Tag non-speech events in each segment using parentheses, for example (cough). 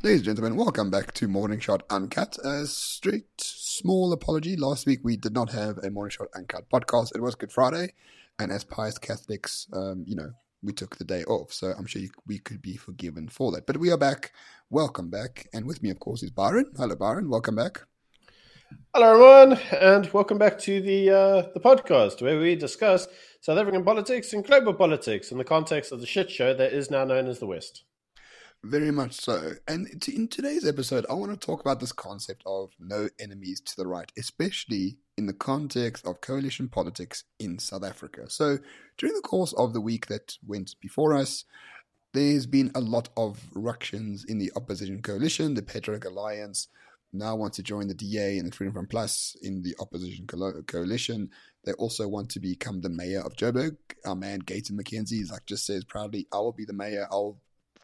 Ladies and gentlemen, welcome back to Morning Shot Uncut. A straight, small apology. Last week we did not have a Morning Shot Uncut podcast. It was Good Friday, and as pious Catholics, um, you know, we took the day off. So I'm sure you, we could be forgiven for that. But we are back. Welcome back. And with me, of course, is Byron. Hello, Byron. Welcome back. Hello, everyone, and welcome back to the uh, the podcast where we discuss South African politics and global politics in the context of the shit show that is now known as the West. Very much so. And in today's episode, I want to talk about this concept of no enemies to the right, especially in the context of coalition politics in South Africa. So, during the course of the week that went before us, there's been a lot of ructions in the opposition coalition. The Patriot Alliance now wants to join the DA and the Freedom Front Plus in the opposition co- coalition. They also want to become the mayor of Joburg. Our man Gayton McKenzie like just says proudly, "I will be the mayor. I'll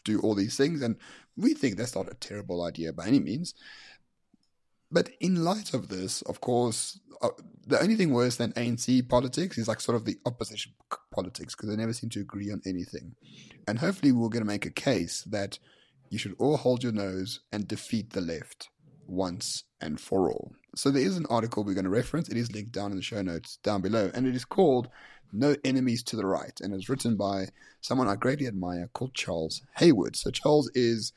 do all these things. And we think that's not a terrible idea by any means. But in light of this, of course, uh, the only thing worse than ANC politics is like sort of the opposition politics because they never seem to agree on anything. And hopefully, we're going to make a case that you should all hold your nose and defeat the left once and for all. So there is an article we're going to reference. It is linked down in the show notes down below, and it is called no Enemies to the Right, and it's written by someone I greatly admire called Charles Haywood. So, Charles is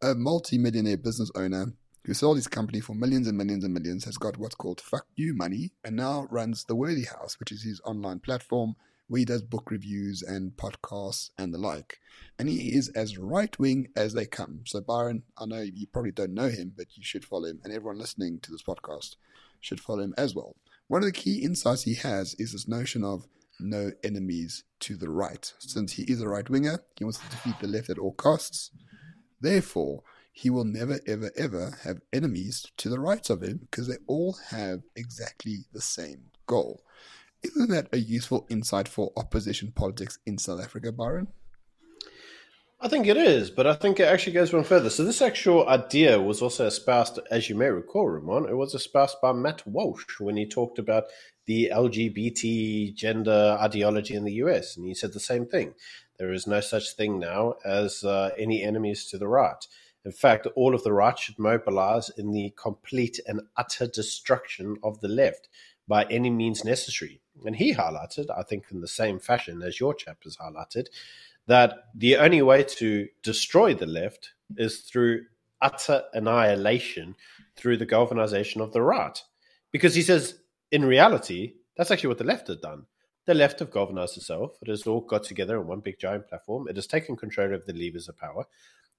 a multi millionaire business owner who sold his company for millions and millions and millions, has got what's called fuck you money, and now runs The Worthy House, which is his online platform where he does book reviews and podcasts and the like. And he is as right wing as they come. So, Byron, I know you probably don't know him, but you should follow him, and everyone listening to this podcast should follow him as well. One of the key insights he has is this notion of no enemies to the right. Since he is a right winger, he wants to defeat the left at all costs. Therefore, he will never, ever, ever have enemies to the right of him because they all have exactly the same goal. Isn't that a useful insight for opposition politics in South Africa, Byron? I think it is, but I think it actually goes one further. So this actual idea was also espoused, as you may recall, Ramon, it was espoused by Matt Walsh when he talked about the LGBT gender ideology in the US. And he said the same thing. There is no such thing now as uh, any enemies to the right. In fact, all of the right should mobilize in the complete and utter destruction of the left by any means necessary. And he highlighted, I think, in the same fashion as your chap has highlighted, that the only way to destroy the left is through utter annihilation through the galvanization of the right. Because he says, in reality, that's actually what the left has done. The left have galvanized itself. It has all got together on one big giant platform. It has taken control of the levers of power.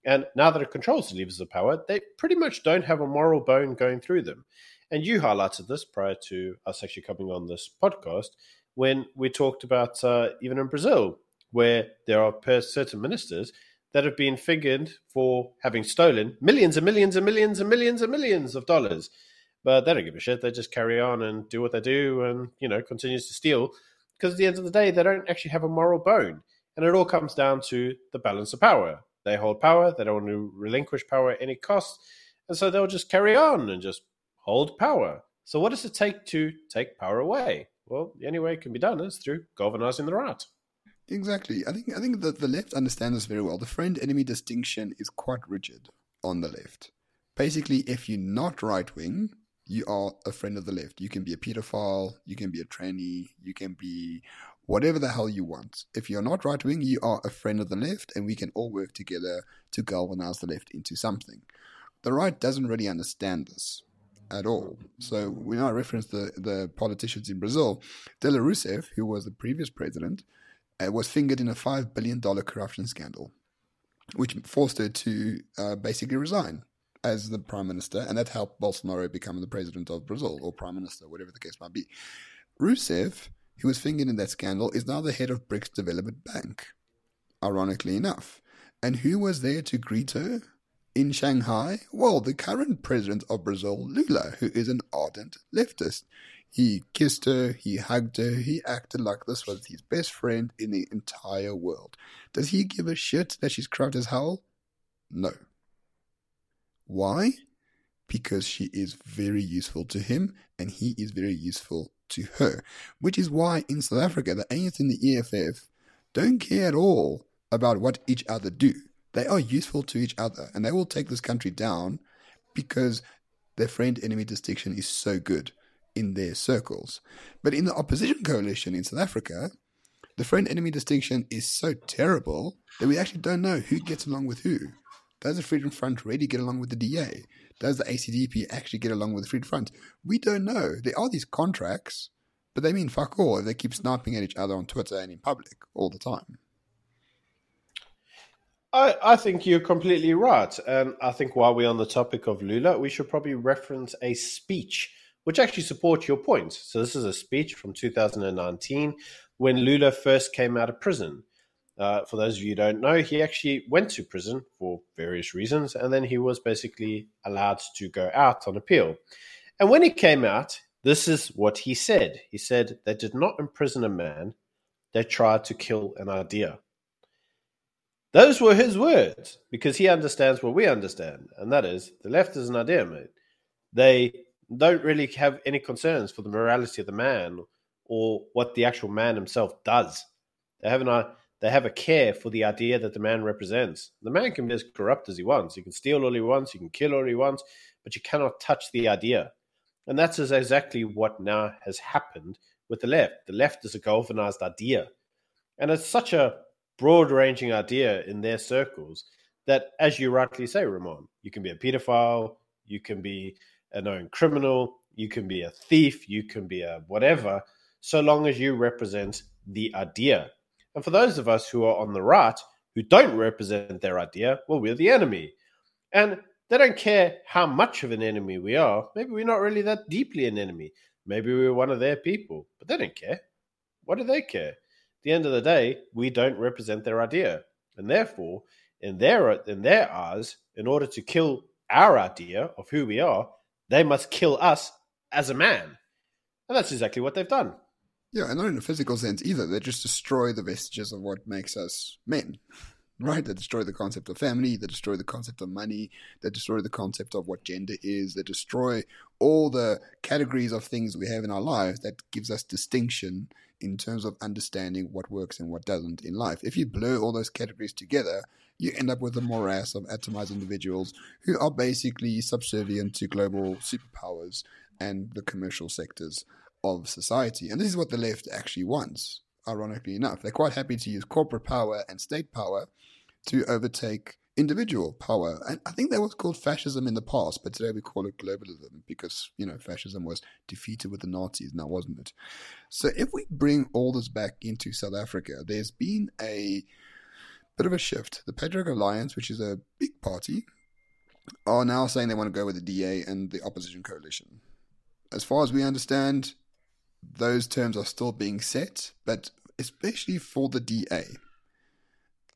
And now that it controls the levers of power, they pretty much don't have a moral bone going through them. And you highlighted this prior to us actually coming on this podcast when we talked about uh, even in Brazil, where there are certain ministers that have been figured for having stolen millions and millions and millions and millions and millions of dollars. But they don't give a shit. They just carry on and do what they do and, you know, continues to steal. Because at the end of the day, they don't actually have a moral bone. And it all comes down to the balance of power. They hold power. They don't want to relinquish power at any cost. And so they'll just carry on and just hold power. So what does it take to take power away? Well, the only way it can be done is through galvanizing the right. Exactly. I think I think that the left understands this very well. The friend enemy distinction is quite rigid on the left. Basically, if you're not right wing, you are a friend of the left. You can be a pedophile, you can be a tranny, you can be whatever the hell you want. If you're not right wing, you are a friend of the left, and we can all work together to galvanize the left into something. The right doesn't really understand this at all. So we now reference the, the politicians in Brazil. Dilma Rousseff, who was the previous president, uh, was fingered in a $5 billion corruption scandal, which forced her to uh, basically resign as the prime minister, and that helped Bolsonaro become the president of Brazil, or prime minister, whatever the case might be. Rousseff, who was fingered in that scandal, is now the head of BRICS Development Bank, ironically enough. And who was there to greet her in Shanghai? Well, the current president of Brazil, Lula, who is an ardent leftist. He kissed her, he hugged her, he acted like this was his best friend in the entire world. Does he give a shit that she's crowded as hell? No. Why? Because she is very useful to him and he is very useful to her. Which is why in South Africa, the ANC and the EFF don't care at all about what each other do. They are useful to each other and they will take this country down because their friend enemy distinction is so good in their circles. But in the opposition coalition in South Africa, the friend enemy distinction is so terrible that we actually don't know who gets along with who. Does the Freedom Front really get along with the DA? Does the ACDP actually get along with the Freedom Front? We don't know. There are these contracts, but they mean fuck all if they keep sniping at each other on Twitter and in public all the time. I, I think you're completely right. And I think while we're on the topic of Lula, we should probably reference a speech which actually supports your point. So, this is a speech from 2019 when Lula first came out of prison. Uh, for those of you who don't know, he actually went to prison for various reasons, and then he was basically allowed to go out on appeal. And when he came out, this is what he said. He said, They did not imprison a man, they tried to kill an idea. Those were his words because he understands what we understand, and that is the left is an idea, mate. They don't really have any concerns for the morality of the man or what the actual man himself does. They have an uh, they have a care for the idea that the man represents. The man can be as corrupt as he wants. He can steal all he wants. He can kill all he wants, but you cannot touch the idea. And that's exactly what now has happened with the left. The left is a galvanized idea. And it's such a broad ranging idea in their circles that, as you rightly say, Ramon, you can be a pedophile, you can be a known criminal, you can be a thief, you can be a whatever, so long as you represent the idea. And for those of us who are on the right, who don't represent their idea, well, we're the enemy. And they don't care how much of an enemy we are. Maybe we're not really that deeply an enemy. Maybe we're one of their people, but they don't care. What do they care? The end of the day, we don't represent their idea. And therefore, in their in their eyes, in order to kill our idea of who we are, they must kill us as a man. And that's exactly what they've done. Yeah, and not in a physical sense either. They just destroy the vestiges of what makes us men. Right? They destroy the concept of family, they destroy the concept of money, they destroy the concept of what gender is, they destroy all the categories of things we have in our lives that gives us distinction in terms of understanding what works and what doesn't in life. If you blur all those categories together, you end up with a morass of atomized individuals who are basically subservient to global superpowers and the commercial sectors of society. And this is what the left actually wants, ironically enough. They're quite happy to use corporate power and state power to overtake individual power. And I think that was called fascism in the past, but today we call it globalism because, you know, fascism was defeated with the Nazis now, wasn't it? So if we bring all this back into South Africa, there's been a bit of a shift. The Patriotic Alliance, which is a big party, are now saying they want to go with the DA and the opposition coalition. As far as we understand, those terms are still being set, but especially for the DA.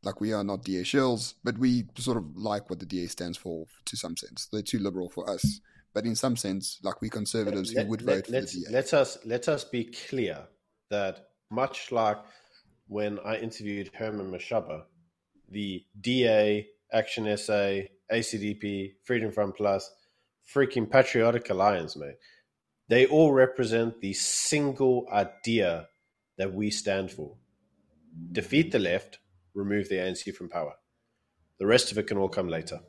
Like we are not DA shills, but we sort of like what the DA stands for to some sense. They're too liberal for us, but in some sense, like we conservatives let, who would let, vote for the DA. Let us let us be clear that much like when I interviewed Herman Mashaba, the DA, Action SA, ACDP, Freedom Front Plus, freaking Patriotic Alliance, mate they all represent the single idea that we stand for defeat the left, remove the ANC from power. The rest of it can all come later.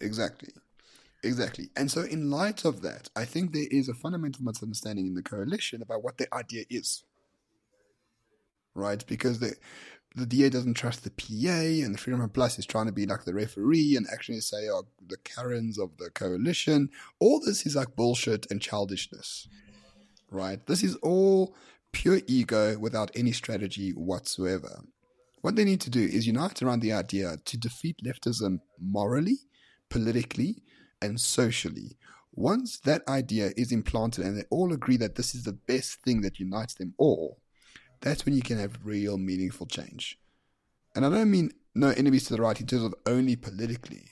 Exactly. Exactly. And so, in light of that, I think there is a fundamental misunderstanding in the coalition about what the idea is. Right? Because the, the DA doesn't trust the PA, and the Freedom Plus is trying to be like the referee and actually say, oh, the Karens of the coalition. All this is like bullshit and childishness, right? This is all pure ego without any strategy whatsoever. What they need to do is unite around the idea to defeat leftism morally, politically, and socially. Once that idea is implanted and they all agree that this is the best thing that unites them all, that's when you can have real meaningful change. And I don't mean no enemies to the right in terms of only politically.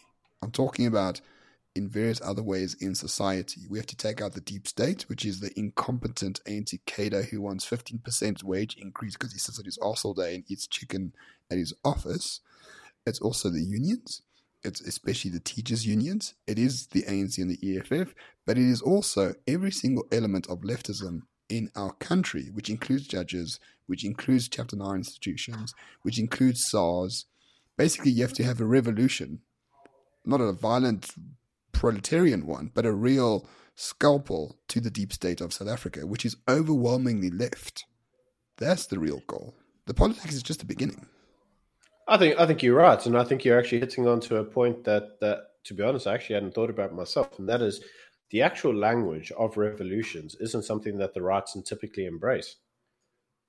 I'm talking about in various other ways in society. We have to take out the deep state, which is the incompetent anti cadre who wants 15% wage increase because he sits at his ass all day and eats chicken at his office. It's also the unions. It's especially the teachers' unions. It is the ANC and the EFF, but it is also every single element of leftism in our country, which includes judges, which includes Chapter 9 institutions, which includes SARS, basically you have to have a revolution, not a violent proletarian one, but a real scalpel to the deep state of South Africa, which is overwhelmingly left. That's the real goal. The politics is just the beginning. I think I think you're right, and I think you're actually hitting onto a point that that, to be honest, I actually hadn't thought about myself, and that is the actual language of revolutions isn't something that the rights typically embrace.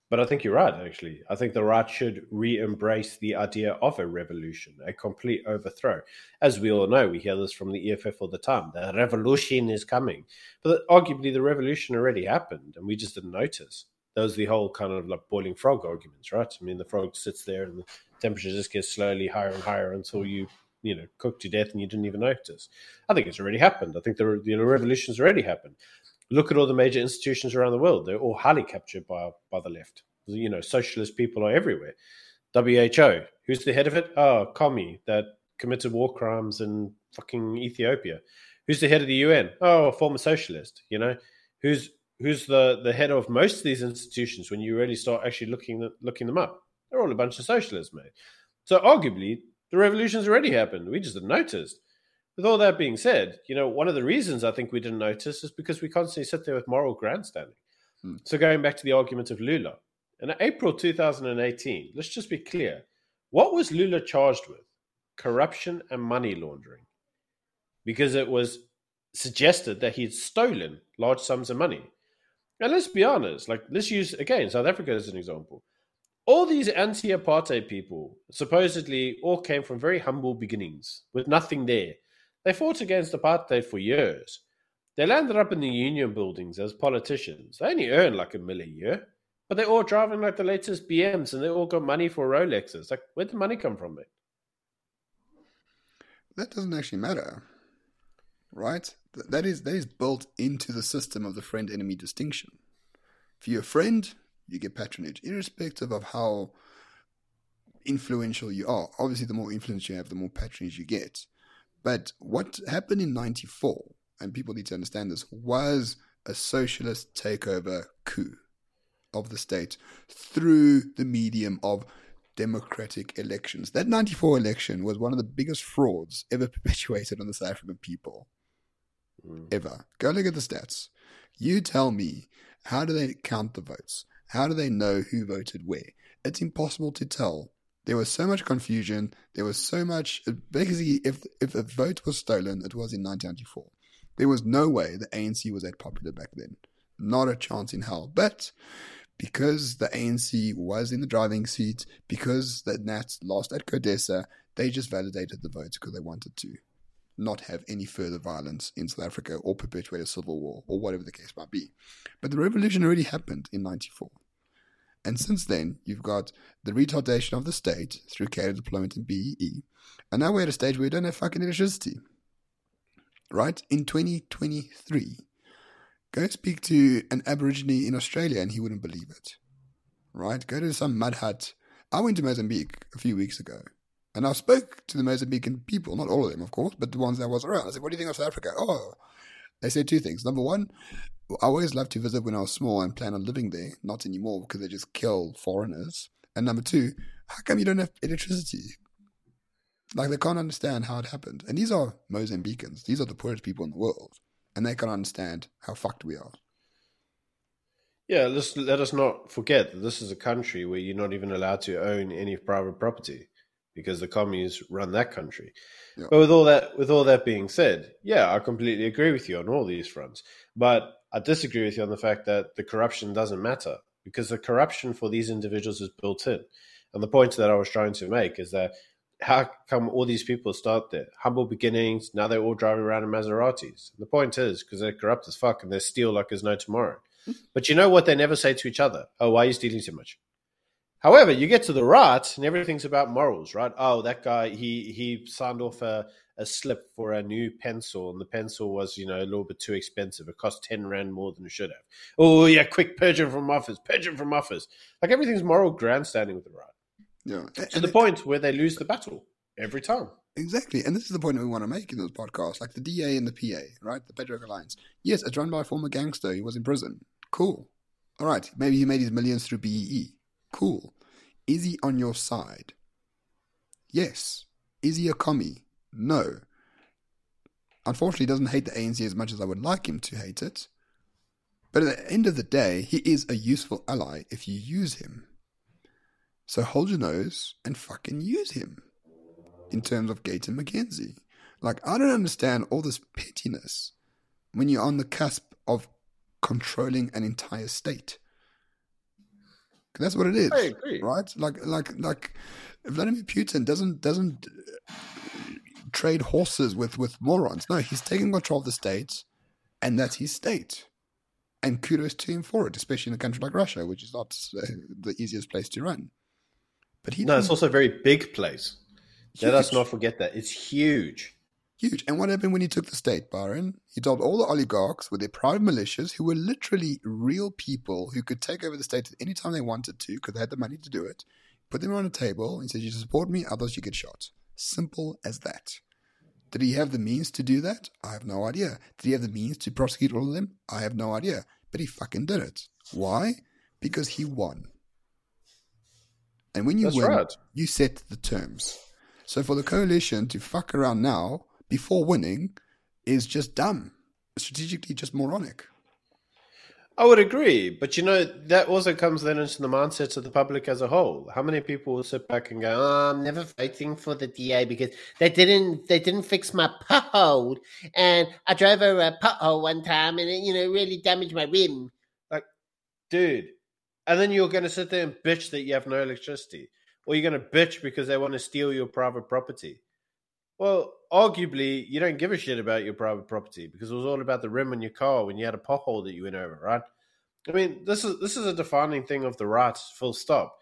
But I think you're right, actually. I think the right should re embrace the idea of a revolution, a complete overthrow. As we all know, we hear this from the EFF all the time the revolution is coming. But arguably, the revolution already happened, and we just didn't notice. That was the whole kind of like boiling frog arguments, right? I mean, the frog sits there and the temperature just gets slowly higher and higher until you, you know, cook to death and you didn't even notice. I think it's already happened. I think the, the revolution's already happened look at all the major institutions around the world. They're all highly captured by by the left. You know, socialist people are everywhere. WHO, who's the head of it? Oh, Commie, that committed war crimes in fucking Ethiopia. Who's the head of the UN? Oh, a former socialist. You know, who's who's the the head of most of these institutions? When you really start actually looking looking them up, they're all a bunch of socialists, mate. So arguably, the revolution's already happened. We just didn't notice with all that being said, you know, one of the reasons I think we didn't notice is because we constantly sit there with moral grandstanding. Hmm. So going back to the argument of Lula, in April 2018, let's just be clear. What was Lula charged with? Corruption and money laundering. Because it was suggested that he had stolen large sums of money. And let's be honest, like let's use again South Africa as an example. All these anti apartheid people supposedly all came from very humble beginnings with nothing there they fought against apartheid for years. They landed up in the union buildings as politicians. They only earn like a million a year, but they're all driving like the latest BMs and they all got money for Rolexes. Like, where'd the money come from, mate? That doesn't actually matter, right? That is that is built into the system of the friend enemy distinction. If you're a friend, you get patronage, irrespective of how influential you are. Obviously, the more influence you have, the more patronage you get. But what happened in 94, and people need to understand this, was a socialist takeover coup of the state through the medium of democratic elections. That 94 election was one of the biggest frauds ever (laughs) perpetuated on the South African people. Mm. Ever. Go look at the stats. You tell me, how do they count the votes? How do they know who voted where? It's impossible to tell there was so much confusion. There was so much. Basically, if if a vote was stolen, it was in 1994. There was no way the ANC was that popular back then. Not a chance in hell. But because the ANC was in the driving seat, because the Nats lost at CODESA, they just validated the votes because they wanted to not have any further violence in South Africa or perpetuate a civil war or whatever the case might be. But the revolution already happened in 94. And since then, you've got the retardation of the state through cadre deployment and BEE. And now we're at a stage where we don't have fucking electricity. Right? In 2023, go speak to an Aborigine in Australia and he wouldn't believe it. Right? Go to some mud hut. I went to Mozambique a few weeks ago and I spoke to the Mozambican people, not all of them, of course, but the ones that I was around. I said, What do you think of South Africa? Oh, they say two things. Number one, I always loved to visit when I was small and plan on living there. Not anymore because they just kill foreigners. And number two, how come you don't have electricity? Like they can't understand how it happened. And these are Mozambicans. These are the poorest people in the world. And they can't understand how fucked we are. Yeah, let's, let us not forget that this is a country where you're not even allowed to own any private property because the communists run that country. Yeah. But with all that with all that being said, yeah, I completely agree with you on all these fronts. But I disagree with you on the fact that the corruption doesn't matter because the corruption for these individuals is built in. And the point that I was trying to make is that how come all these people start there? Humble beginnings, now they're all driving around in Maseratis. The point is because they're corrupt as fuck and they steal like there's no tomorrow. Hmm. But you know what they never say to each other? Oh, why are you stealing so much? However, you get to the right and everything's about morals, right? Oh, that guy, he he signed off a, a slip for a new pencil and the pencil was, you know, a little bit too expensive. It cost 10 Rand more than it should have. Oh, yeah, quick, purge him from office, purge him from office. Like everything's moral grandstanding with the right. Yeah. To and the it, point where they lose the battle every time. Exactly. And this is the point that we want to make in this podcast. Like the DA and the PA, right? The Patriotic Alliance. Yes, it's run by a former gangster. He was in prison. Cool. All right. Maybe he made his millions through BEE. Cool. Is he on your side? Yes. Is he a commie? No. Unfortunately, he doesn't hate the ANC as much as I would like him to hate it. But at the end of the day, he is a useful ally if you use him. So hold your nose and fucking use him in terms of Gayton McKenzie. Like, I don't understand all this pettiness when you're on the cusp of controlling an entire state. That's what it is, I agree. right? Like, like, like Vladimir Putin doesn't doesn't trade horses with with morons. No, he's taking control of the state, and that's his state. And kudos to him for it, especially in a country like Russia, which is not uh, the easiest place to run. But he No, it's also a very big place. Let us not forget that. It's huge. Huge. And what happened when he took the state, Byron? He told all the oligarchs with their private militias, who were literally real people who could take over the state at any time they wanted to because they had the money to do it, put them on a table and said, You support me, others you get shot. Simple as that. Did he have the means to do that? I have no idea. Did he have the means to prosecute all of them? I have no idea. But he fucking did it. Why? Because he won. And when you That's win, right. you set the terms. So for the coalition to fuck around now before winning is just dumb. Strategically, just moronic. I would agree, but you know that also comes then into the mindsets of the public as a whole. How many people will sit back and go, oh, "I'm never voting for the DA because they didn't they didn't fix my pothole, and I drove over a pothole one time and it you know really damaged my rim." Like, dude, and then you're going to sit there and bitch that you have no electricity, or you're going to bitch because they want to steal your private property. Well, arguably, you don't give a shit about your private property because it was all about the rim on your car when you had a pothole that you went over, right? I mean, this is this is a defining thing of the right, full stop.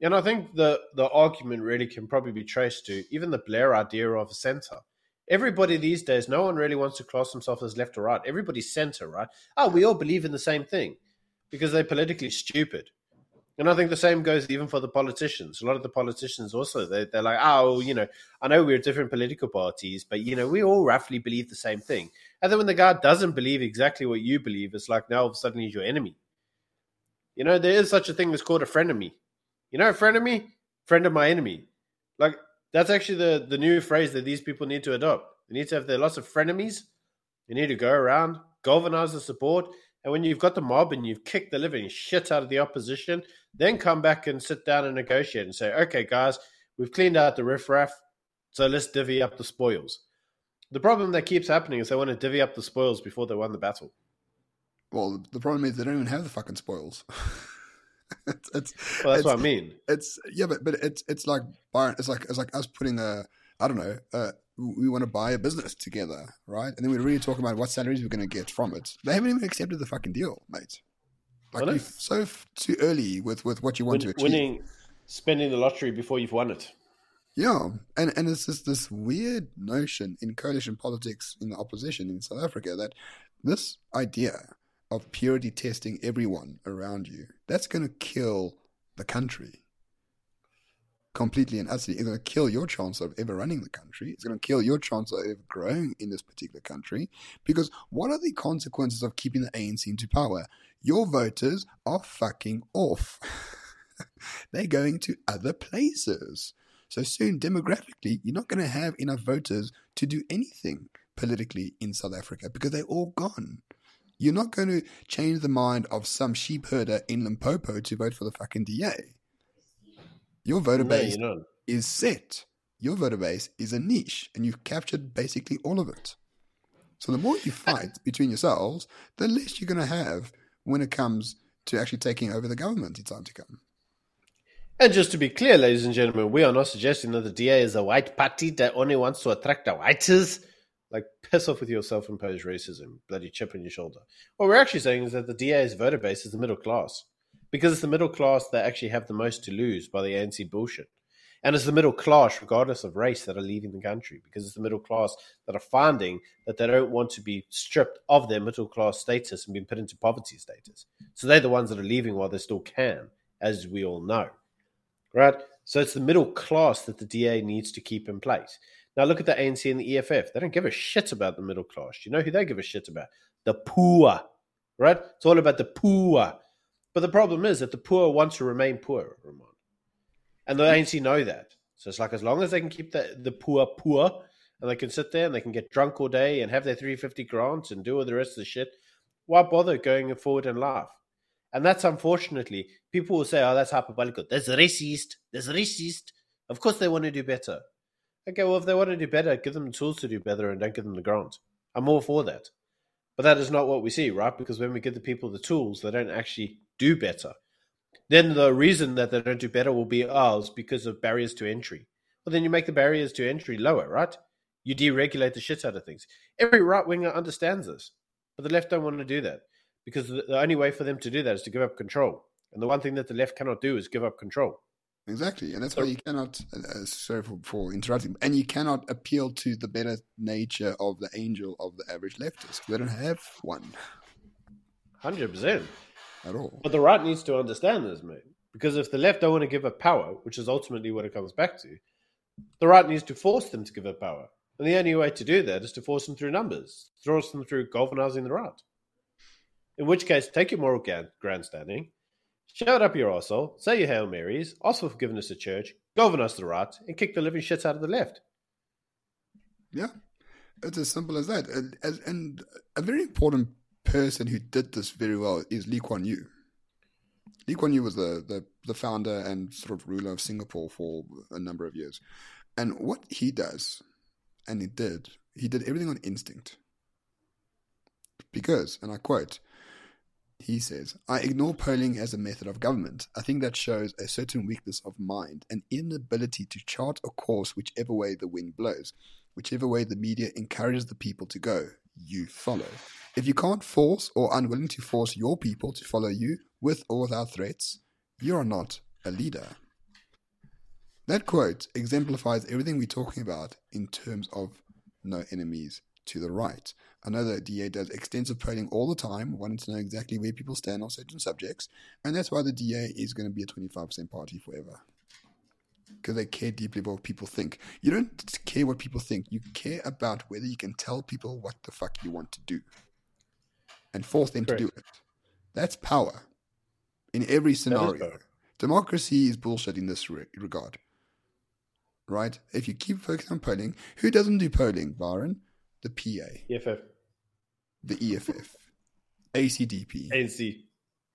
And I think the the argument really can probably be traced to even the Blair idea of a center. Everybody these days, no one really wants to class themselves as left or right. Everybody's center, right? Oh, we all believe in the same thing because they're politically stupid. And I think the same goes even for the politicians. A lot of the politicians also they they're like, oh, you know, I know we're different political parties, but you know, we all roughly believe the same thing. And then when the guy doesn't believe exactly what you believe, it's like now all of a sudden he's your enemy. You know, there is such a thing that's called a me. You know, a friend of me, friend of my enemy. Like that's actually the the new phrase that these people need to adopt. They need to have their lots of frenemies. They need to go around, galvanize the support, and when you've got the mob and you've kicked the living shit out of the opposition, then come back and sit down and negotiate and say, okay, guys, we've cleaned out the riffraff, so let's divvy up the spoils. The problem that keeps happening is they want to divvy up the spoils before they won the battle. Well, the problem is they don't even have the fucking spoils. (laughs) it's, it's, Well, that's it's, what I mean. it's yeah, but but it's it's like Byron. It's like it's like us putting a I don't know. Uh, we want to buy a business together, right? And then we really talk about what salaries we're going to get from it. They haven't even accepted the fucking deal, mate. Like you're so f- too early with with what you want Win- to achieve. winning, spending the lottery before you've won it. Yeah, and and it's just this weird notion in coalition politics in the opposition in South Africa that this idea of purity testing everyone around you that's going to kill the country completely and utterly. It's going to kill your chance of ever running the country. It's going to kill your chance of ever growing in this particular country. Because what are the consequences of keeping the ANC into power? Your voters are fucking off. (laughs) They're going to other places. So soon, demographically, you're not going to have enough voters to do anything politically in South Africa because they're all gone. You're not going to change the mind of some sheep herder in Limpopo to vote for the fucking DA. Your voter base you're is set. Your voter base is a niche, and you've captured basically all of it. So the more you fight between yourselves, the less you're going to have when it comes to actually taking over the government in time to come. And just to be clear, ladies and gentlemen, we are not suggesting that the DA is a white party that only wants to attract the whites. Like, piss off with your self imposed racism, bloody chip on your shoulder. What we're actually saying is that the DA's voter base is the middle class. Because it's the middle class that actually have the most to lose by the ANC bullshit. And it's the middle class, regardless of race, that are leaving the country. Because it's the middle class that are finding that they don't want to be stripped of their middle class status and being put into poverty status. So they're the ones that are leaving while they still can, as we all know right? So it's the middle class that the DA needs to keep in place. Now look at the ANC and the EFF. They don't give a shit about the middle class. You know who they give a shit about? The poor, right? It's all about the poor. But the problem is that the poor want to remain poor, Ramon. And the mm. ANC know that. So it's like as long as they can keep the, the poor poor and they can sit there and they can get drunk all day and have their 350 grants and do all the rest of the shit, why bother going forward in life? And that's unfortunately, people will say, oh, that's hyperbolical. That's racist. That's racist. Of course they want to do better. Okay, well, if they want to do better, give them the tools to do better and don't give them the grant. I'm all for that. But that is not what we see, right? Because when we give the people the tools, they don't actually do better. Then the reason that they don't do better will be, oh, because of barriers to entry. Well, then you make the barriers to entry lower, right? You deregulate the shit out of things. Every right winger understands this, but the left don't want to do that because the only way for them to do that is to give up control. And the one thing that the left cannot do is give up control. Exactly, and that's why you cannot. Uh, uh, sorry for, for interrupting, and you cannot appeal to the better nature of the angel of the average leftist. They don't have one. Hundred percent at all. But the right needs to understand this, mate. Because if the left don't want to give up power, which is ultimately what it comes back to, the right needs to force them to give up power. And the only way to do that is to force them through numbers, force them through galvanizing the right. In which case, take your moral grandstanding, shout up your arsehole, say your Hail Marys, ask for forgiveness at church, galvanize the right, and kick the living shits out of the left. Yeah, it's as simple as that. And, and a very important person who did this very well is Lee Kuan Yew. Lee Kuan Yew was the, the, the founder and sort of ruler of Singapore for a number of years. And what he does, and he did, he did everything on instinct. Because, and I quote, he says, I ignore polling as a method of government. I think that shows a certain weakness of mind, an inability to chart a course whichever way the wind blows, whichever way the media encourages the people to go, you follow. If you can't force or unwilling to force your people to follow you with or without threats, you are not a leader. That quote exemplifies everything we're talking about in terms of no enemies to the right. I know DA does extensive polling all the time, wanting to know exactly where people stand on certain subjects, and that's why the DA is going to be a 25% party forever. Because they care deeply about what people think. You don't care what people think, you care about whether you can tell people what the fuck you want to do and force them Correct. to do it. That's power in every scenario. Democracy is bullshit in this re- regard. Right? If you keep focusing on polling, who doesn't do polling, Byron? The PA. EFF. The EFF. ACDP. ANC.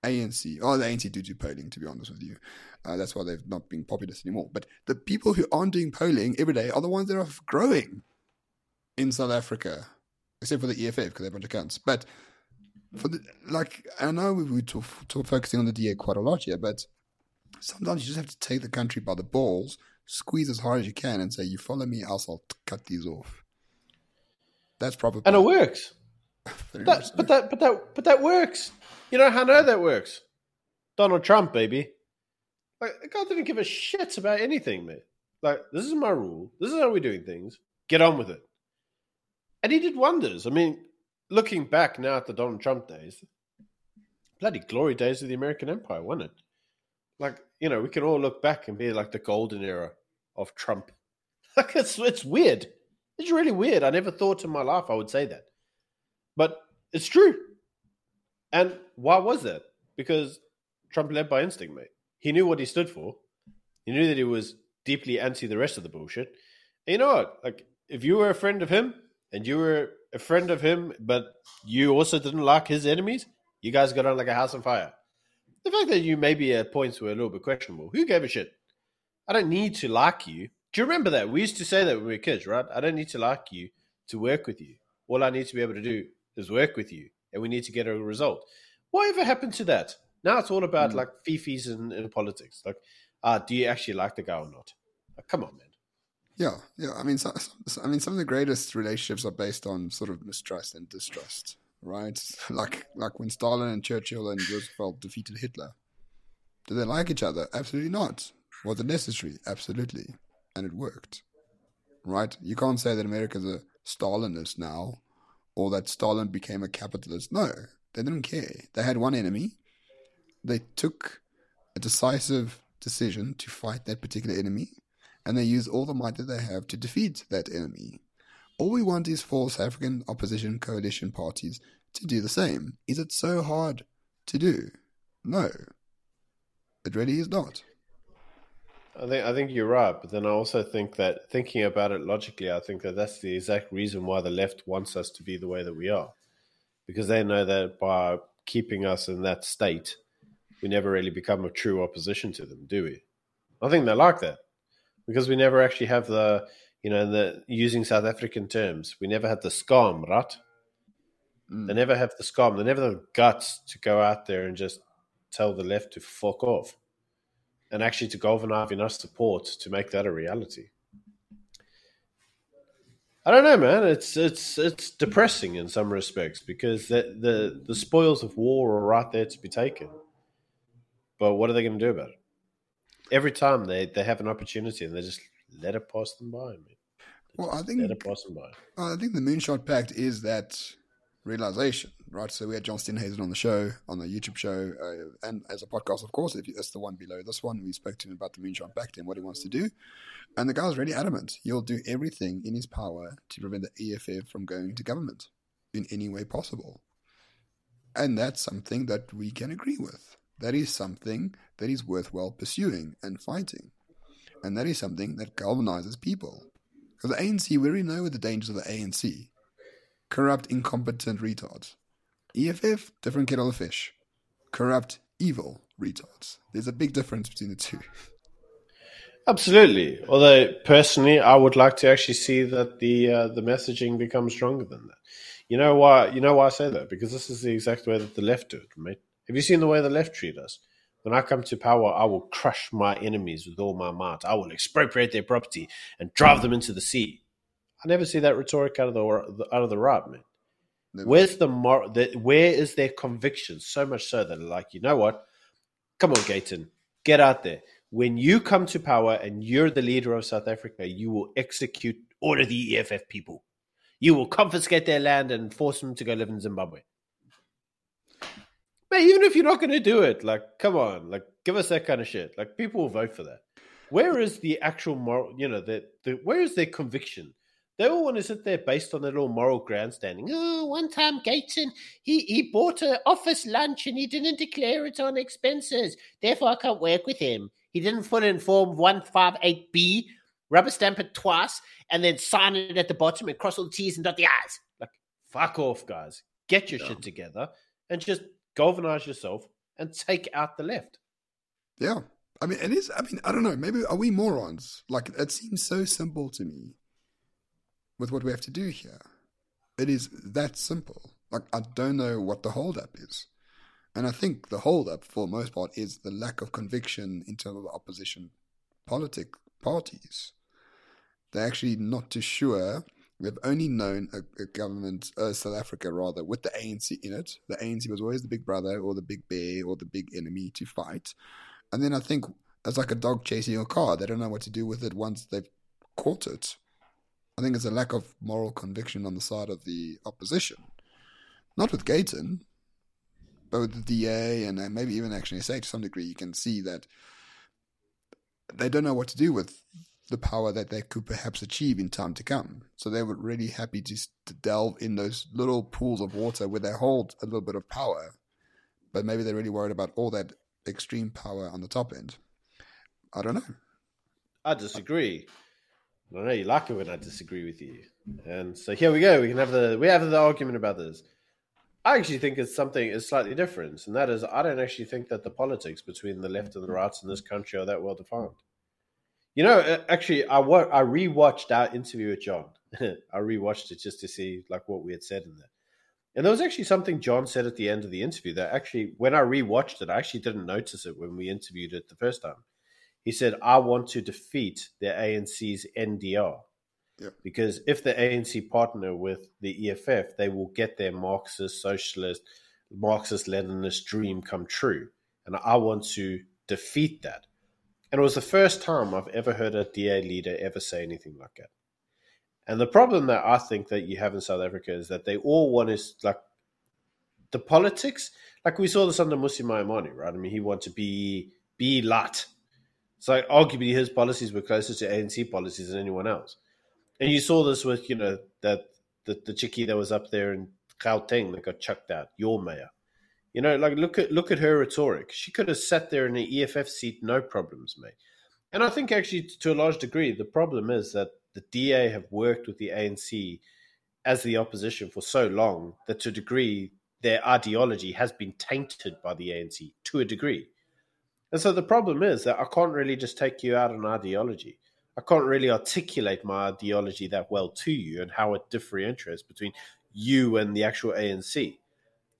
ANC. Oh, the ANC do do polling, to be honest with you. Uh, that's why they've not been populist anymore. But the people who aren't doing polling every day are the ones that are growing in South Africa, except for the EFF because they're a bunch of cunts. But for the, like I know we were talk, talk, focusing on the DA quite a lot here, but sometimes you just have to take the country by the balls, squeeze as hard as you can, and say, "You follow me, else I'll cut these off." That's probably and it works. (laughs) that. But that, but that, but that works. You know how I know that works? Donald Trump, baby. Like the guy didn't give a shit about anything, man. Like this is my rule. This is how we're doing things. Get on with it. And he did wonders. I mean, looking back now at the Donald Trump days, bloody glory days of the American Empire, wasn't it? Like, you know, we can all look back and be like the golden era of Trump. (laughs) Like, it's, it's weird. It's really weird. I never thought in my life I would say that. But it's true. And why was that? Because Trump led by instinct, mate. He knew what he stood for. He knew that he was deeply anti the rest of the bullshit. And you know what? Like, if you were a friend of him and you were a friend of him, but you also didn't like his enemies, you guys got on like a house on fire. The fact that you maybe at points were a little bit questionable, who gave a shit? I don't need to like you. Do you remember that? We used to say that when we were kids, right? I don't need to like you to work with you. All I need to be able to do is work with you, and we need to get a result. Whatever happened to that? Now it's all about mm. like fifis and, and politics. Like, uh, do you actually like the guy or not? Like, come on, man. Yeah, yeah. I mean, so, so, I mean, some of the greatest relationships are based on sort of mistrust and distrust, right? (laughs) Like, like when Stalin and Churchill and Roosevelt defeated Hitler. Did they like each other? Absolutely not. Was it necessary? Absolutely, and it worked, right? You can't say that America's a Stalinist now, or that Stalin became a capitalist. No, they didn't care. They had one enemy. They took a decisive decision to fight that particular enemy and they use all the might that they have to defeat that enemy. All we want is for South African opposition coalition parties to do the same. Is it so hard to do? No. It really is not. I think I think you're right, but then I also think that thinking about it logically, I think that that's the exact reason why the left wants us to be the way that we are, because they know that by keeping us in that state, we never really become a true opposition to them, do we? I think they like that because we never actually have the, you know, the using South African terms, we never had the scum, right? Mm. They never have the scum. They never have the guts to go out there and just tell the left to fuck off and actually to galvanize enough support to make that a reality. I don't know, man. It's it's it's depressing in some respects because the the, the spoils of war are right there to be taken. But what are they going to do about it? Every time they, they have an opportunity and they just let it pass them by. Man. Well, I think let it pass them by. I think the Moonshot Pact is that realization, right? So we had John Steenhuisen on the show, on the YouTube show, uh, and as a podcast, of course. If you, that's the one below this one, we spoke to him about the Moonshot Pact and what he wants to do. And the guy's really adamant. He'll do everything in his power to prevent the EFF from going to government in any way possible. And that's something that we can agree with. That is something that is worthwhile pursuing and fighting. And that is something that galvanizes people. Because the ANC, we already know what the dangers of the ANC corrupt, incompetent retards. EFF, different kettle of fish. Corrupt, evil retards. There's a big difference between the two. Absolutely. Although personally, I would like to actually see that the uh, the messaging becomes stronger than that. You know why? You know why I say that? Because this is the exact way that the left do it, right? Have you seen the way the left treat us? When I come to power, I will crush my enemies with all my might. I will expropriate their property and drive them into the sea. I never see that rhetoric out of the out of the right, man. Never. Where's the, mor- the where is their conviction? So much so that like, you know what? Come on, Gayton, get out there. When you come to power and you're the leader of South Africa, you will execute all of the EFF people. You will confiscate their land and force them to go live in Zimbabwe. Man, even if you're not going to do it, like, come on, like, give us that kind of shit. Like, people will vote for that. Where is the actual moral? You know, the, the where is their conviction? They all want to sit there based on their little moral grandstanding. Oh, one time Gayton, he, he bought an office lunch and he didn't declare it on expenses. Therefore, I can't work with him. He didn't fill in Form 158B, rubber stamp it twice, and then sign it at the bottom and cross all the T's and dot the I's. Like, fuck off, guys. Get your yeah. shit together and just galvanize yourself and take out the left. Yeah. I mean, it is. I mean, I don't know. Maybe are we morons? Like, it seems so simple to me with what we have to do here. It is that simple. Like, I don't know what the holdup is. And I think the holdup, for the most part, is the lack of conviction in terms of opposition politic parties. They're actually not too sure. We've only known a, a government, uh, South Africa rather, with the ANC in it. The ANC was always the big brother or the big bear or the big enemy to fight. And then I think it's like a dog chasing a car. They don't know what to do with it once they've caught it. I think it's a lack of moral conviction on the side of the opposition. Not with Gayton, but with the DA and maybe even Action SA to some degree, you can see that they don't know what to do with the power that they could perhaps achieve in time to come. So they were really happy just to delve in those little pools of water where they hold a little bit of power, but maybe they're really worried about all that extreme power on the top end. I don't know. I disagree. I know you like it when I disagree with you, and so here we go. We can have the we have the argument about this. I actually think it's something is slightly different, and that is I don't actually think that the politics between the left and the right in this country are that well defined. You know, actually, I wa- I rewatched our interview with John. (laughs) I rewatched it just to see like what we had said in there, and there was actually something John said at the end of the interview that actually, when I rewatched it, I actually didn't notice it when we interviewed it the first time he said, I want to defeat the ANC's NDR. Yeah. Because if the ANC partner with the EFF, they will get their Marxist, socialist, Marxist Leninist dream come true. And I want to defeat that. And it was the first time I've ever heard a DA leader ever say anything like that. And the problem that I think that you have in South Africa is that they all want is like the politics. Like we saw this under Mmusi Maimane, right? I mean, he wanted to be be light so arguably his policies were closer to ANC policies than anyone else. And you saw this with, you know, that the, the chickie that was up there in Gauteng that got chucked out, your mayor. You know, like look at look at her rhetoric. She could have sat there in the EFF seat, no problems, mate. And I think actually, to a large degree, the problem is that the DA have worked with the ANC as the opposition for so long that to a degree their ideology has been tainted by the ANC to a degree. And so the problem is that I can't really just take you out on ideology. I can't really articulate my ideology that well to you and how it differentiates between you and the actual ANC.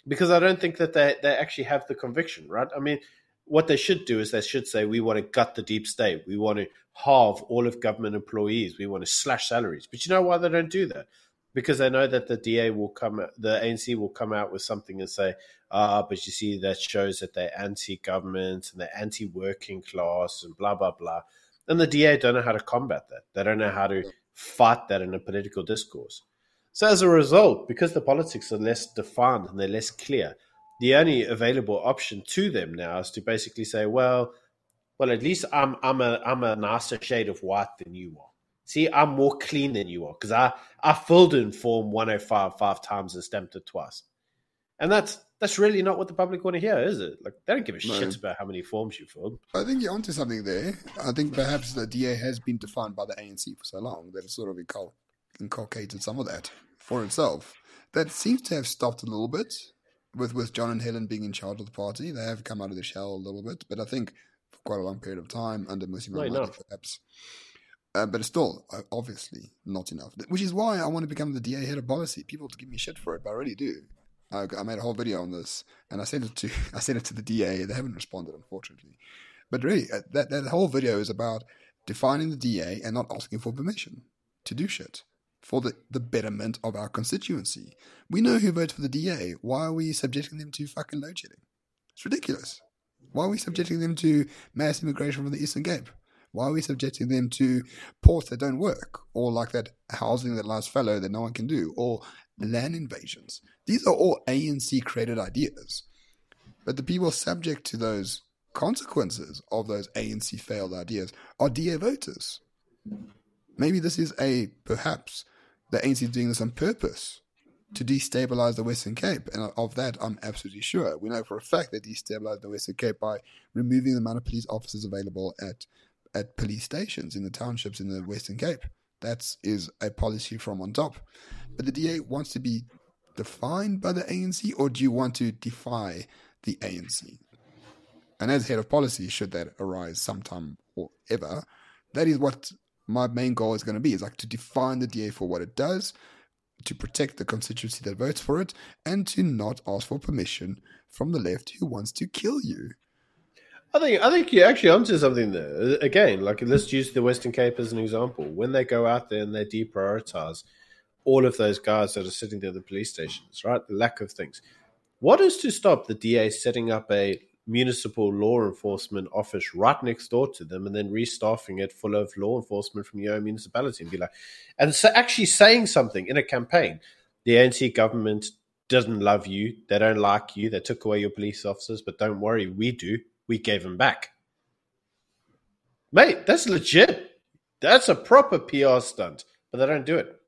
Because I don't think that they, they actually have the conviction, right? I mean, what they should do is they should say, we want to gut the deep state. We want to halve all of government employees. We want to slash salaries. But you know why they don't do that? Because they know that the DA will come, the ANC will come out with something and say, ah, but you see, that shows that they're anti government and they're anti working class and blah, blah, blah. And the DA don't know how to combat that. They don't know how to fight that in a political discourse. So as a result, because the politics are less defined and they're less clear, the only available option to them now is to basically say, well, well, at least I'm I'm a I'm a nicer shade of white than you are. See, I'm more clean than you are because I I filled in form 105 five times and stamped it twice, and that's that's really not what the public want to hear, is it? Like they don't give a no. shit about how many forms you filled. I think you're onto something there. I think perhaps the DA has been defined by the ANC for so long that it's sort of incul- inculcated some of that for itself. That seems to have stopped a little bit with with John and Helen being in charge of the party. They have come out of the shell a little bit, but I think for quite a long period of time under Mmusi Maimane, perhaps. Uh, but it's still uh, obviously not enough. Which is why I want to become the DA head of policy. People to give me shit for it, but I really do. I, I made a whole video on this, and I sent it to (laughs) I sent it to the DA. They haven't responded, unfortunately. But really, uh, that that whole video is about defining the DA and not asking for permission to do shit for the, the betterment of our constituency. We know who votes for the DA. Why are we subjecting them to fucking load shedding? It's ridiculous. Why are we subjecting them to mass immigration from the Eastern Cape? Why are we subjecting them to ports that don't work? Or like that housing that lies fallow that no one can do? Or land invasions? These are all ANC created ideas. But the people subject to those consequences of those ANC failed ideas are DA voters. Maybe this is a perhaps the ANC is doing this on purpose to destabilize the Western Cape. And of that, I'm absolutely sure. We know for a fact they destabilized the Western Cape by removing the amount of police officers available at, at police stations in the townships in the Western Cape. That is a policy from on top. But the DA wants to be defined by the ANC, or do you want to defy the ANC? And as head of policy, should that arise sometime or ever, that is what my main goal is going to be is like to define the DA for what it does, to protect the constituency that votes for it, and to not ask for permission from the left who wants to kill you. I think I think you actually onto something there. Again, like let's use the Western Cape as an example. When they go out there and they deprioritize all of those guys that are sitting there at the police stations, right? The lack of things. What is to stop the DA setting up a municipal law enforcement office right next door to them and then restaffing it full of law enforcement from your own municipality and be like and so actually saying something in a campaign the ANC government doesn't love you. They don't like you. They took away your police officers but don't worry we do. We gave them back. Mate that's legit. That's a proper PR stunt but they don't do it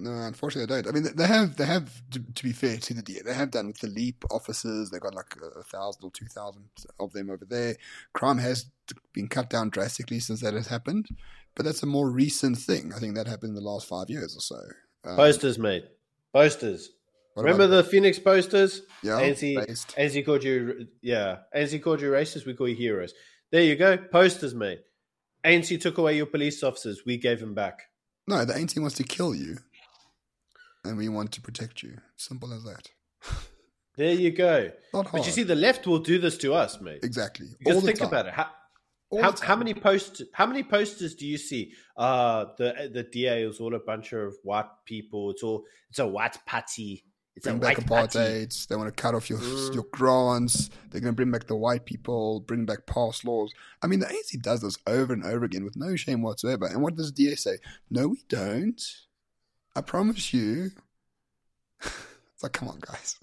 no, unfortunately, I don't. I mean, they have they have to, to, be fair to the DA, they have done with the Leap officers. They've got like a, thousand or two thousand of them over there. Crime has been cut down drastically since that has happened, but that's a more recent thing. I think that happened in the last five years or so. Um, posters, mate. Posters. Remember the Phoenix posters? Yeah. ANC, ANC called you, yeah. ANC called you racist. We call you heroes. There you go. Posters, mate. ANC took away your police officers. We gave them back. No, the ANC wants to kill you and we want to protect you. Simple as that. (laughs) There you go. Not hard. But you see, the left will do this to us, mate. Exactly. Because think time. about it. How, how, how, many posts? How many posters do you see? Uh the the DA is all a bunch of white people. It's all it's a white party. It's bring a back apartheid. They want to cut off your mm. your grants. They're going to bring back the white people. Bring back past laws. I mean, the ANC does this over and over again with no shame whatsoever. And what does the DA say? No, we don't. I promise you. it's (laughs) like, come on, guys.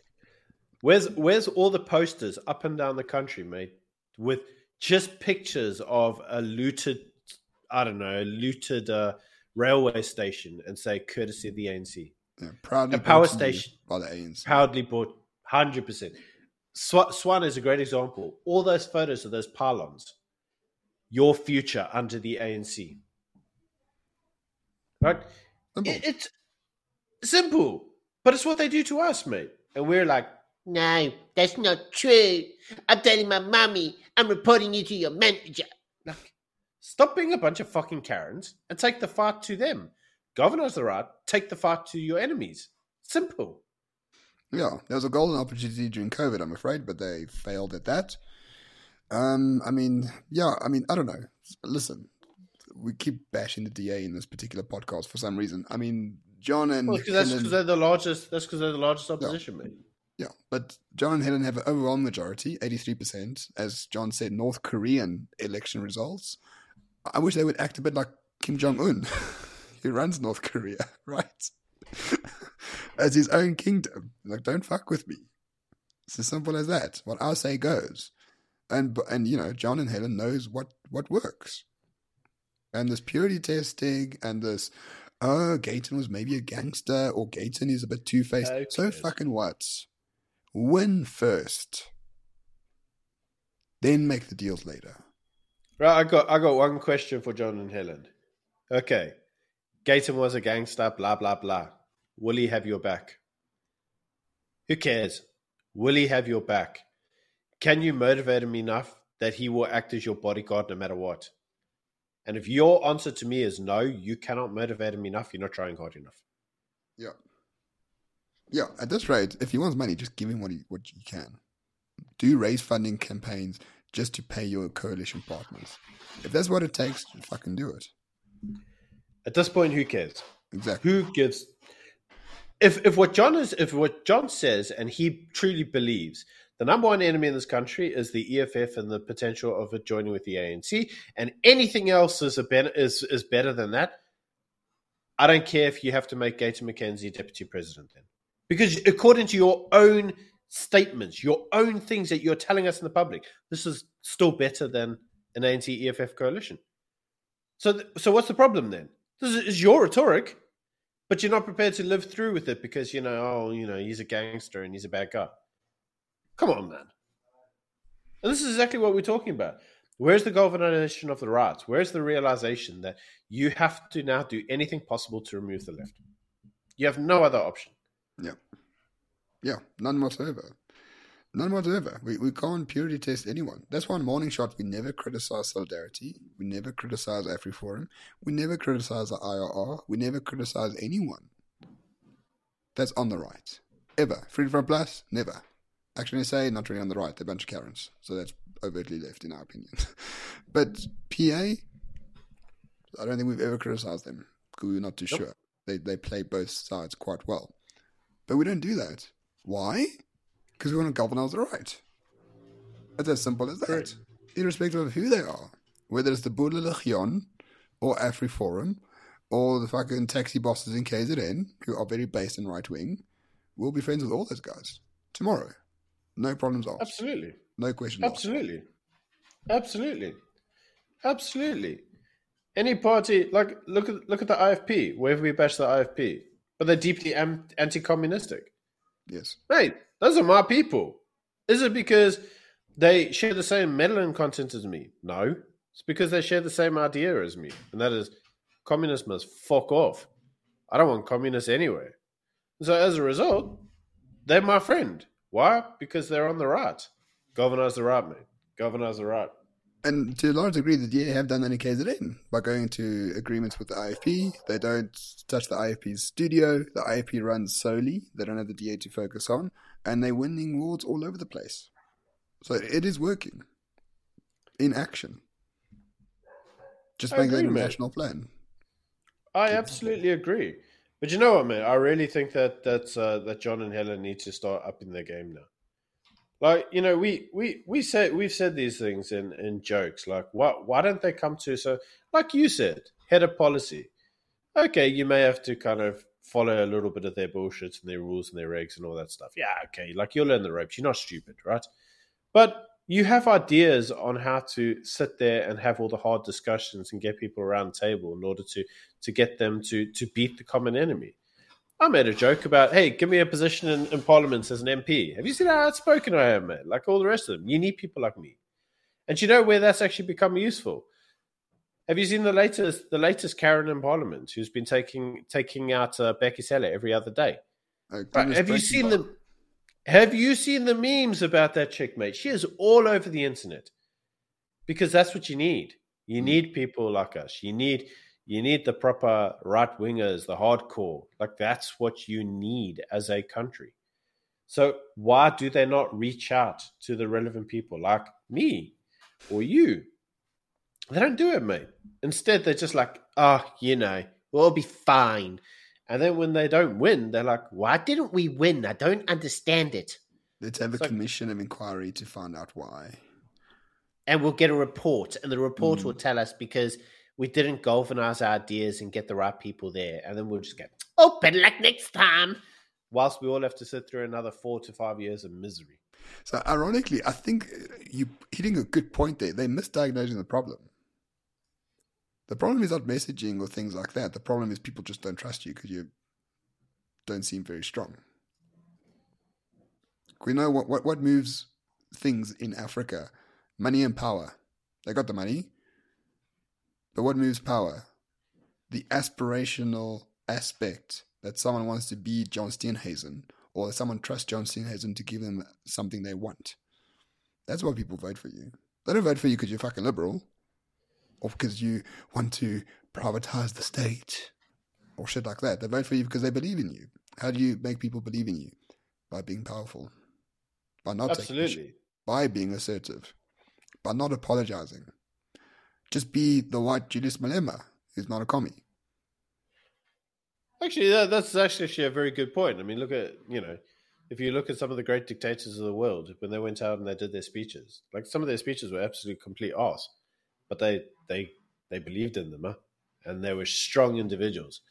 Where's where's all the posters up and down the country, mate, with just pictures of a looted, I don't know, a looted uh, railway station, and say courtesy of the ANC. Yeah, proudly a power station by the ANC. Proudly bought, hundred percent. Swan is a great example. All those photos of those pylons, your future under the ANC. Right? It- it's simple, but it's what they do to us, mate. And we're like, No, that's not true. I'm telling my mommy. I'm reporting you to your manager. like, stop being a bunch of fucking Karens and take the fight to them. Governors has the right, take the fight to your enemies. Simple. Yeah, there was a golden opportunity during COVID, I'm afraid, but they failed at that. Um, I mean, yeah, I mean, I don't know. Listen, we keep bashing the DA in this particular podcast for some reason. I mean, John and Well, that's Helen- because they're the largest. That's because they're the largest opposition, mate. yeah, but John and Helen have an overwhelming majority, eighty-three percent, as John said. North Korean election results. I wish they would act a bit like Kim Jong Un, who (laughs) runs North Korea, (laughs) right? (laughs) as his own kingdom. Like, don't fuck with me. It's as simple as that. What I say goes. And and you know, John and Helen knows what what works. And this purity testing and this, oh, Gayton was maybe a gangster or Gayton is a bit two faced. Who oh, So fucking what? Win first, then make the deals later. Right, I got I got one question for John and Helen. Okay. Gayton was a gangster, blah blah blah. Will he have your back? Who cares? Will he have your back? Can you motivate him enough that he will act as your bodyguard no matter what? And if your answer to me is no, you cannot motivate him enough, you're not trying hard enough. Yeah. Yeah, at this rate, if he wants money, just give him what he what you can. Do raise funding campaigns just to pay your coalition partners. If that's what it takes, fucking do it. At this point, who cares? Exactly. Who gives if if what John is if what John says and he truly believes the number one enemy in this country is the EFF and the potential of it joining with the ANC, and anything else is a ben- is is better than that. I don't care if you have to make Gayton McKenzie deputy president then, because according to your own statements, your own things that you're telling us in the public, this is still better than an ANC EFF coalition. So, th- so what's the problem then? This is, is your rhetoric, but you're not prepared to live through with it because you know, oh, you know, he's a gangster and he's a bad guy. Come on, man. And this is exactly what we're talking about. Where's the galvanization of the right? Where's the realization that you have to now do anything possible to remove the left? You have no other option. Yeah. Yeah, none whatsoever. None whatsoever. We, we can't purity test anyone. That's why on Morning Shot we never criticize Solidarity. We never criticize AfriForum. We never criticize the IRR. We never criticize anyone. That's on the right. Ever. Freedom Front Plus? Never. Actually, say not really on the right. They're a bunch of Karens. So that's overtly left, in our opinion. (laughs) but PA, I don't think we've ever criticized them. 'cause We're not too Nope. sure. They, they play both sides quite well. But we don't do that. Why? Because we want to galvanize the right. It's as simple as that. Correct. Irrespective of who they are. Whether it's the Boerle Legion or Afri AfriForum or the fucking taxi bosses in KZN, who are very based and right wing, we'll be friends with all those guys tomorrow. No problems asked. Absolutely. No question asked. Absolutely. Absolutely. Absolutely. Any party like look at look at the IFP. Wherever we bash the IFP, but they're deeply anti-communistic. Yes. Mate, those are my people. Is it because they share the same melanin content as me? No. It's because they share the same idea as me, and that is communists must fuck off. I don't want communists anywhere. So as a result, they're my friend. Why? Because they're on the right. Governor's the right, mate. Governor's the right. And to a large degree, the DA have done that in KZN by going into agreements with the IFP. They don't touch the IFP's studio. The IFP runs solely. They don't have the DA to focus on. And they're winning wards all over the place. So it is working in action. Just I make that a national plan. I absolutely agree. But you know what, man? I really think that that's uh, that John and Helen need to start upping their game now. Like you know, we we we say we've said these things in in jokes. Like, why why don't they come to so? Like you said, head of policy. Okay, you may have to kind of follow a little bit of their bullshit and their rules and their regs and all that stuff. Yeah, okay, like you'll learn the ropes. You're not stupid, right? But you have ideas on how to sit there and have all the hard discussions and get people around the table in order to to get them to to beat the common enemy. I made a joke about, hey, give me a position in, in Parliament as an MP. Have you seen how outspoken I am, man? Like all the rest of them. You need people like me. And you know where that's actually become useful? Have you seen the latest the latest Karen in Parliament who's been taking taking out uh, Bheki Cele every other day? Goodness have you seen Bob. Have you seen the memes about that chick, mate? She is all over the internet because that's what you need. You Mm. need people like us. You need you need the proper right wingers, the hardcore. Like that's what you need as a country. So why do they not reach out to the relevant people like me or you? They don't do it, mate. Instead, they're just like, oh, you know, we'll be fine. And then when they don't win, they're like, why didn't we win? I don't understand it. Let's have a commission of inquiry to find out why. And we'll get a report, and the report Mm. will tell us because we didn't galvanize our ideas and get the right people there. And then we'll just go, oh, better luck next time. Whilst we all have to sit through another four to five years of misery. So, ironically, I think uh, you hitting a good point there. They're misdiagnosing the problem. The problem is not messaging or things like that. The problem is people just don't trust you because you don't seem very strong. We know what, what, what moves things in Africa money and power. They got the money. But what moves power? The aspirational aspect that someone wants to be John Steenhuisen or someone trusts John Steenhuisen to give them something they want. That's why people vote for you. They don't vote for you because you're fucking liberal or because you want to privatize the state or shit like that. They vote for you because they believe in you. How do you make people believe in you? By being powerful, by not shit Absolutely. by being assertive, by not apologizing. Just be the white Julius Malema, who's not a commie. Actually, that, that's actually a very good point. I mean, look at, you know, if you look at some of the great dictators of the world, when they went out and they did their speeches, like some of their speeches were absolutely complete arse, but they, they, they believed in them, huh? and they were strong individuals.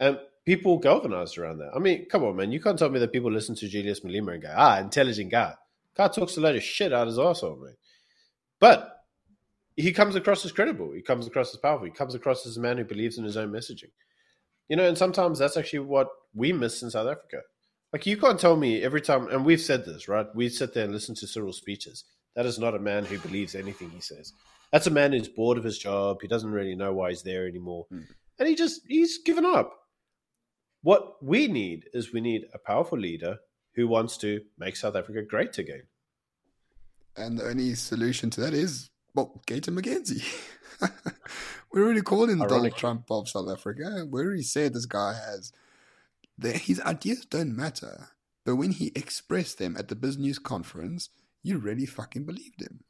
And people galvanized around that. I mean, come on, man. You can't tell me that people listen to Julius Malema and go, ah, intelligent guy. Guy talks a load of shit out his arsehole, man. But he comes across as credible. He comes across as powerful. He comes across as a man who believes in his own messaging. You know, and sometimes that's actually what we miss in South Africa. Like, you can't tell me every time, and we've said this, right? We sit there and listen to Cyril's speeches. That is not a man who believes anything he says. That's a man who's bored of his job. He doesn't really know why he's there anymore. Mm. And he just, he's given up. What we need is we need a powerful leader who wants to make South Africa great again. And the only solution to that is, well, Gayton McKenzie. (laughs) we already called him the Donald Trump of South Africa. We already said this guy has. The, his ideas don't matter. But when he expressed them at the business conference, you really fucking believed him.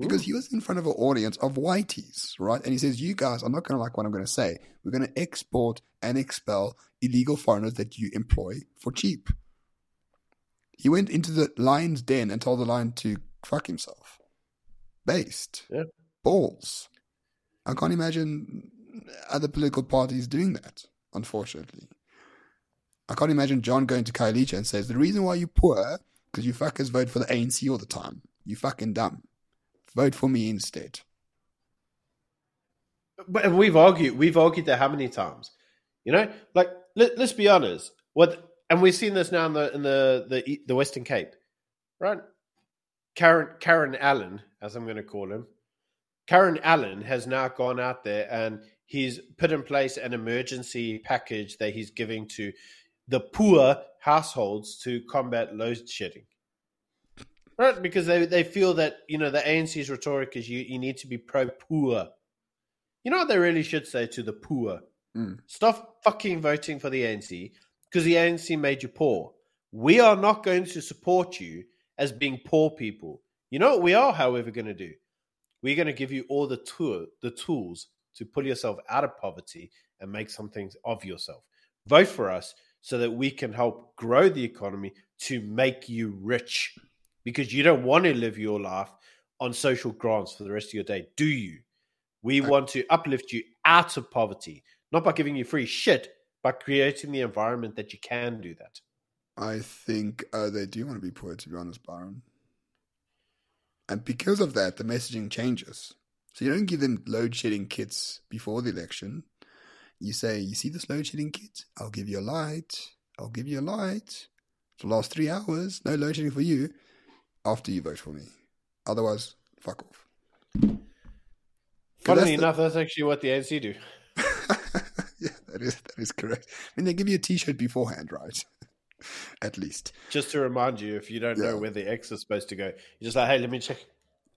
Because hmm. he was in front of an audience of whiteys, right? And he says, You guys are not going to like what I'm going to say. We're going to export and expel illegal foreigners that you employ for cheap. He went into the lion's den and told the lion to fuck himself. Based. Yeah. Balls. I can't imagine other political parties doing that, unfortunately. I can't imagine John going to Khayelitsha and says, The reason why you're poor, because you fuckers vote for the ANC all the time. You fucking dumb. Vote for me instead. But we've argued, we've argued that how many times? You know, like let, let's be honest. What and we've seen this now in the in the the the Western Cape, right? Karen Karen Allen, as I'm going to call him, Karen Allen has now gone out there and he's put in place an emergency package that he's giving to the poor households to combat load shedding. Right, because they, they feel that you know the ANC's rhetoric is you, you need to be pro poor. You know what they really should say to the poor? Mm. Stop fucking voting for the ANC because the ANC made you poor. We are not going to support you as being poor people. You know what we are, however, going to do? We're going to give you all the tool, the tools to pull yourself out of poverty and make something of yourself. Vote for us so that we can help grow the economy to make you rich because you don't want to live your life on social grants for the rest of your day, do you? We want to uplift you out of poverty, not by giving you free shit, but creating the environment that you can do that. I think uh, they do want to be poor, to be honest, Byron. And because of that, the messaging changes. So you don't give them load shedding kits before the election. You say, You see this load shedding kit? I'll give you a light. I'll give you a light. For the last three hours, no load shedding for you after you vote for me. Otherwise, fuck off. Funnily that's the- enough, that's actually what the ANC do. (laughs) yeah, that is that is correct. I mean, they give you a T-shirt beforehand, right? (laughs) At least. Just to remind you, if you don't Yeah. know where the X is supposed to go, you're just like, hey, let me check.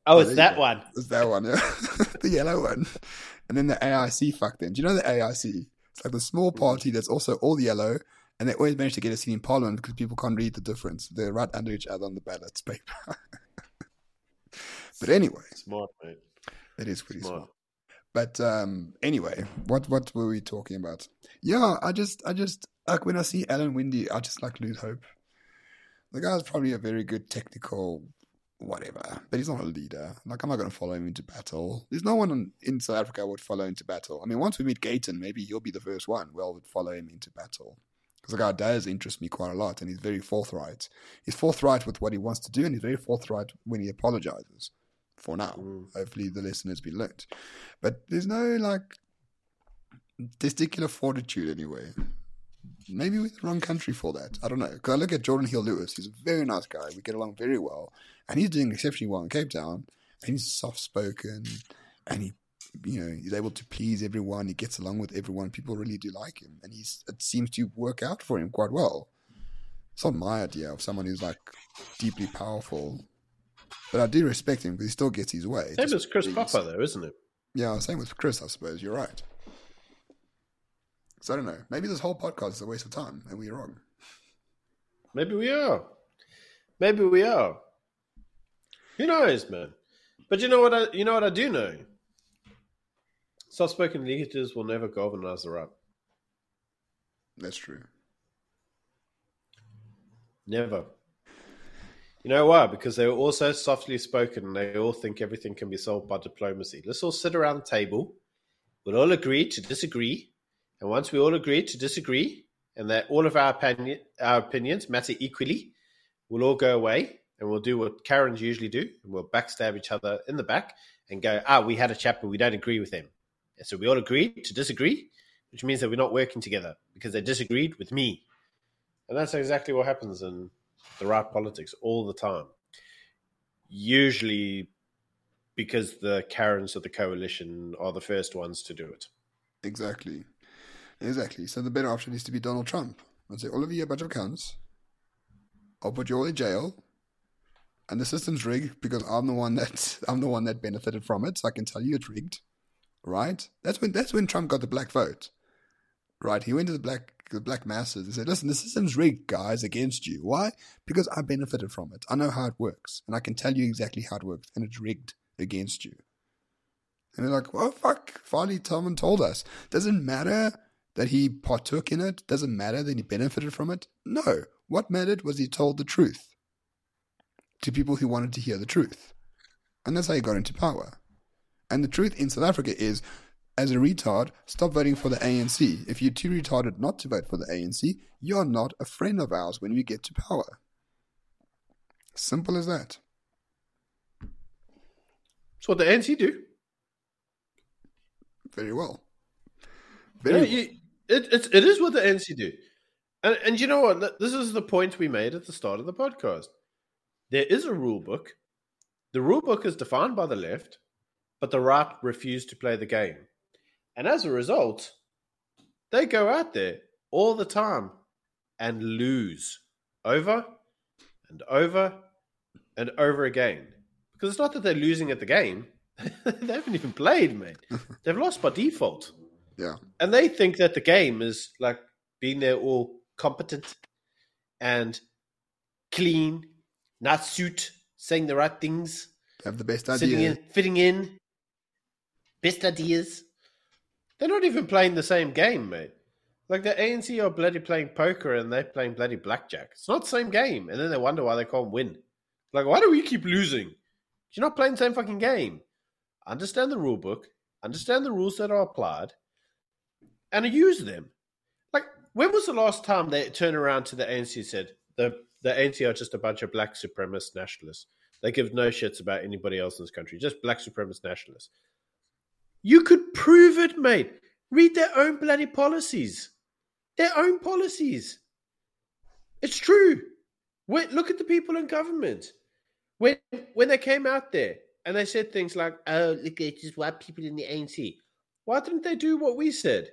Oh, there it's that go. one. It's that one, yeah. (laughs) the yellow one. And then the AIC fuck them. Do you know the AIC? It's like the small Mm. party that's also all yellow, and they always manage to get a seat in parliament because people can't read the difference. They're right under each other on the ballot paper. (laughs) but anyway, Smart, mate. it is pretty Smart. smart. But um, anyway, what what were we talking about? Yeah, I just I just like when I see Alan Winde, I just like lose hope. The guy's probably a very good technical whatever, but he's not a leader. Like I'm not going to follow him into battle. There's no one in, in South Africa would follow into battle. I mean, once we meet Gayton, maybe he'll be the first one. Well, would follow him into battle because the guy does interest me quite a lot, and he's very forthright. He's forthright with what he wants to do, and he's very forthright when he apologizes. For now, Mm. hopefully the lesson has been learnt. But there's no like testicular fortitude anyway. Maybe we're the wrong country for that. I don't know. Because I look at Geordin Hill-Lewis. He's a very nice guy. We get along very well. And he's doing exceptionally well in Cape Town. And he's soft spoken. And he, you know, he's able to please everyone. He gets along with everyone. People really do like him. And he's it seems to work out for him quite well. It's not my idea of someone who's like deeply powerful. But I do respect him because he still gets his way. Same as Chris. Pappas, though, isn't it? Yeah, same with Chris, I suppose. You're right. So I don't know. Maybe this whole podcast is a waste of time and we're wrong. Maybe we are. Maybe we are. Who knows, man? But you know what? I you know what I do know. Soft-spoken leaders will never galvanize the right. That's true. Never. You know why? Because they're all so softly spoken and they all think everything can be solved by diplomacy. Let's all sit around the table. We'll all agree to disagree. And once we all agree to disagree and that all of our, opinion, our opinions matter equally, we'll all go away and we'll do what Karens usually do. And we'll backstab each other in the back and go, ah, we had a chat, but we don't agree with them. And so we all agreed to disagree, which means that we're not working together because they disagreed with me. And that's exactly what happens in the right politics all the time. Usually because the Karens of the coalition are the first ones to do it. Exactly. Exactly. So the better option is to be Donald Trump. I'd say, all of you a bunch of cunts. I'll put you all in jail. And the system's rigged because I'm the one that (laughs) I'm the one that benefited from it, so I can tell you it's rigged. Right? That's when that's when Trump got the black vote. Right? He went to the black the black masses and said, Listen, the system's rigged, guys, against you. Why? Because I benefited from it. I know how it works. And I can tell you exactly how it works. And it's rigged against you. And they're like, well, fuck. Farley Tillman told us. Doesn't matter that he partook in it. Doesn't matter that he benefited from it. No. What mattered was he told the truth to people who wanted to hear the truth. And that's how he got into power. And the truth in South Africa is, as a retard, stop voting for the ANC. If you're too retarded not to vote for the ANC, you're not a friend of ours when we get to power. Simple as that. That's what the ANC do. Very well. Yeah, Very you, it, it's, it is what the ANC do. And, and you know what? This is the point we made at the start of the podcast. There is a rule book. The rule book is defined by the left, but the right refused to play the game. And as a result, they go out there all the time and lose over and over and over again. Because it's not that they're losing at the game, (laughs) they haven't even played, mate. (laughs) They've lost by default. Yeah. And they think that the game is like being there all competent and clean, not suit, saying the right things, Have the best idea. in, fitting in, best ideas. They're not even playing the same game, mate. Like the ANC are bloody playing poker and they're playing bloody blackjack. It's not the same game. And then they wonder why they can't win. Like, why do we keep losing? You're not playing the same fucking game. Understand the rule book, understand the rules that are applied, and use them. Like, when was the last time they turned around to the ANC and said, the, the ANC are just a bunch of black supremacist nationalists? They give no shits about anybody else in this country, just black supremacist nationalists. You could prove it, mate. Read their own bloody policies. Their own policies. It's true. Wait, look at the people in government. When when they came out there and they said things like, "Oh, look, it's just white people in the ANC." Why didn't they do what we said?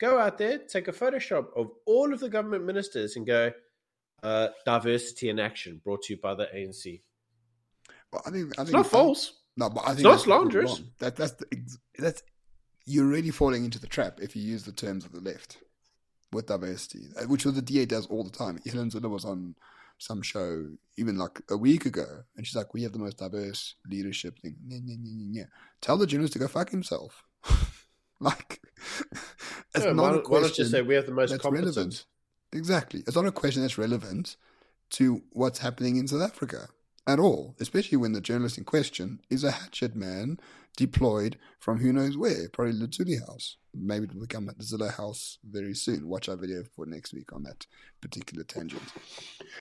Go out there, take a Photoshop of all of the government ministers, and go, uh, "Diversity in action," brought to you by the ANC. Well, I think I It's think not false. No, but I think it's not slanderous. That that's the, that's you're really falling into the trap if you use the terms of the left with diversity, uh, which what the DA does all the time. Helen Zille was on some show even like a week ago, and she's like, "We have the most diverse leadership thing." Tell the journalist to go fuck himself. (laughs) like, it's Yeah, not why, a not- why not question just say we have the most that's competent? relevant. Exactly, it's not a question that's relevant to what's happening in South Africa at all, especially when the journalist in question is a hatchet man deployed from who knows where, probably Luthuli House. Maybe it'll become the Zille House very soon. Watch our video for next week on that particular tangent.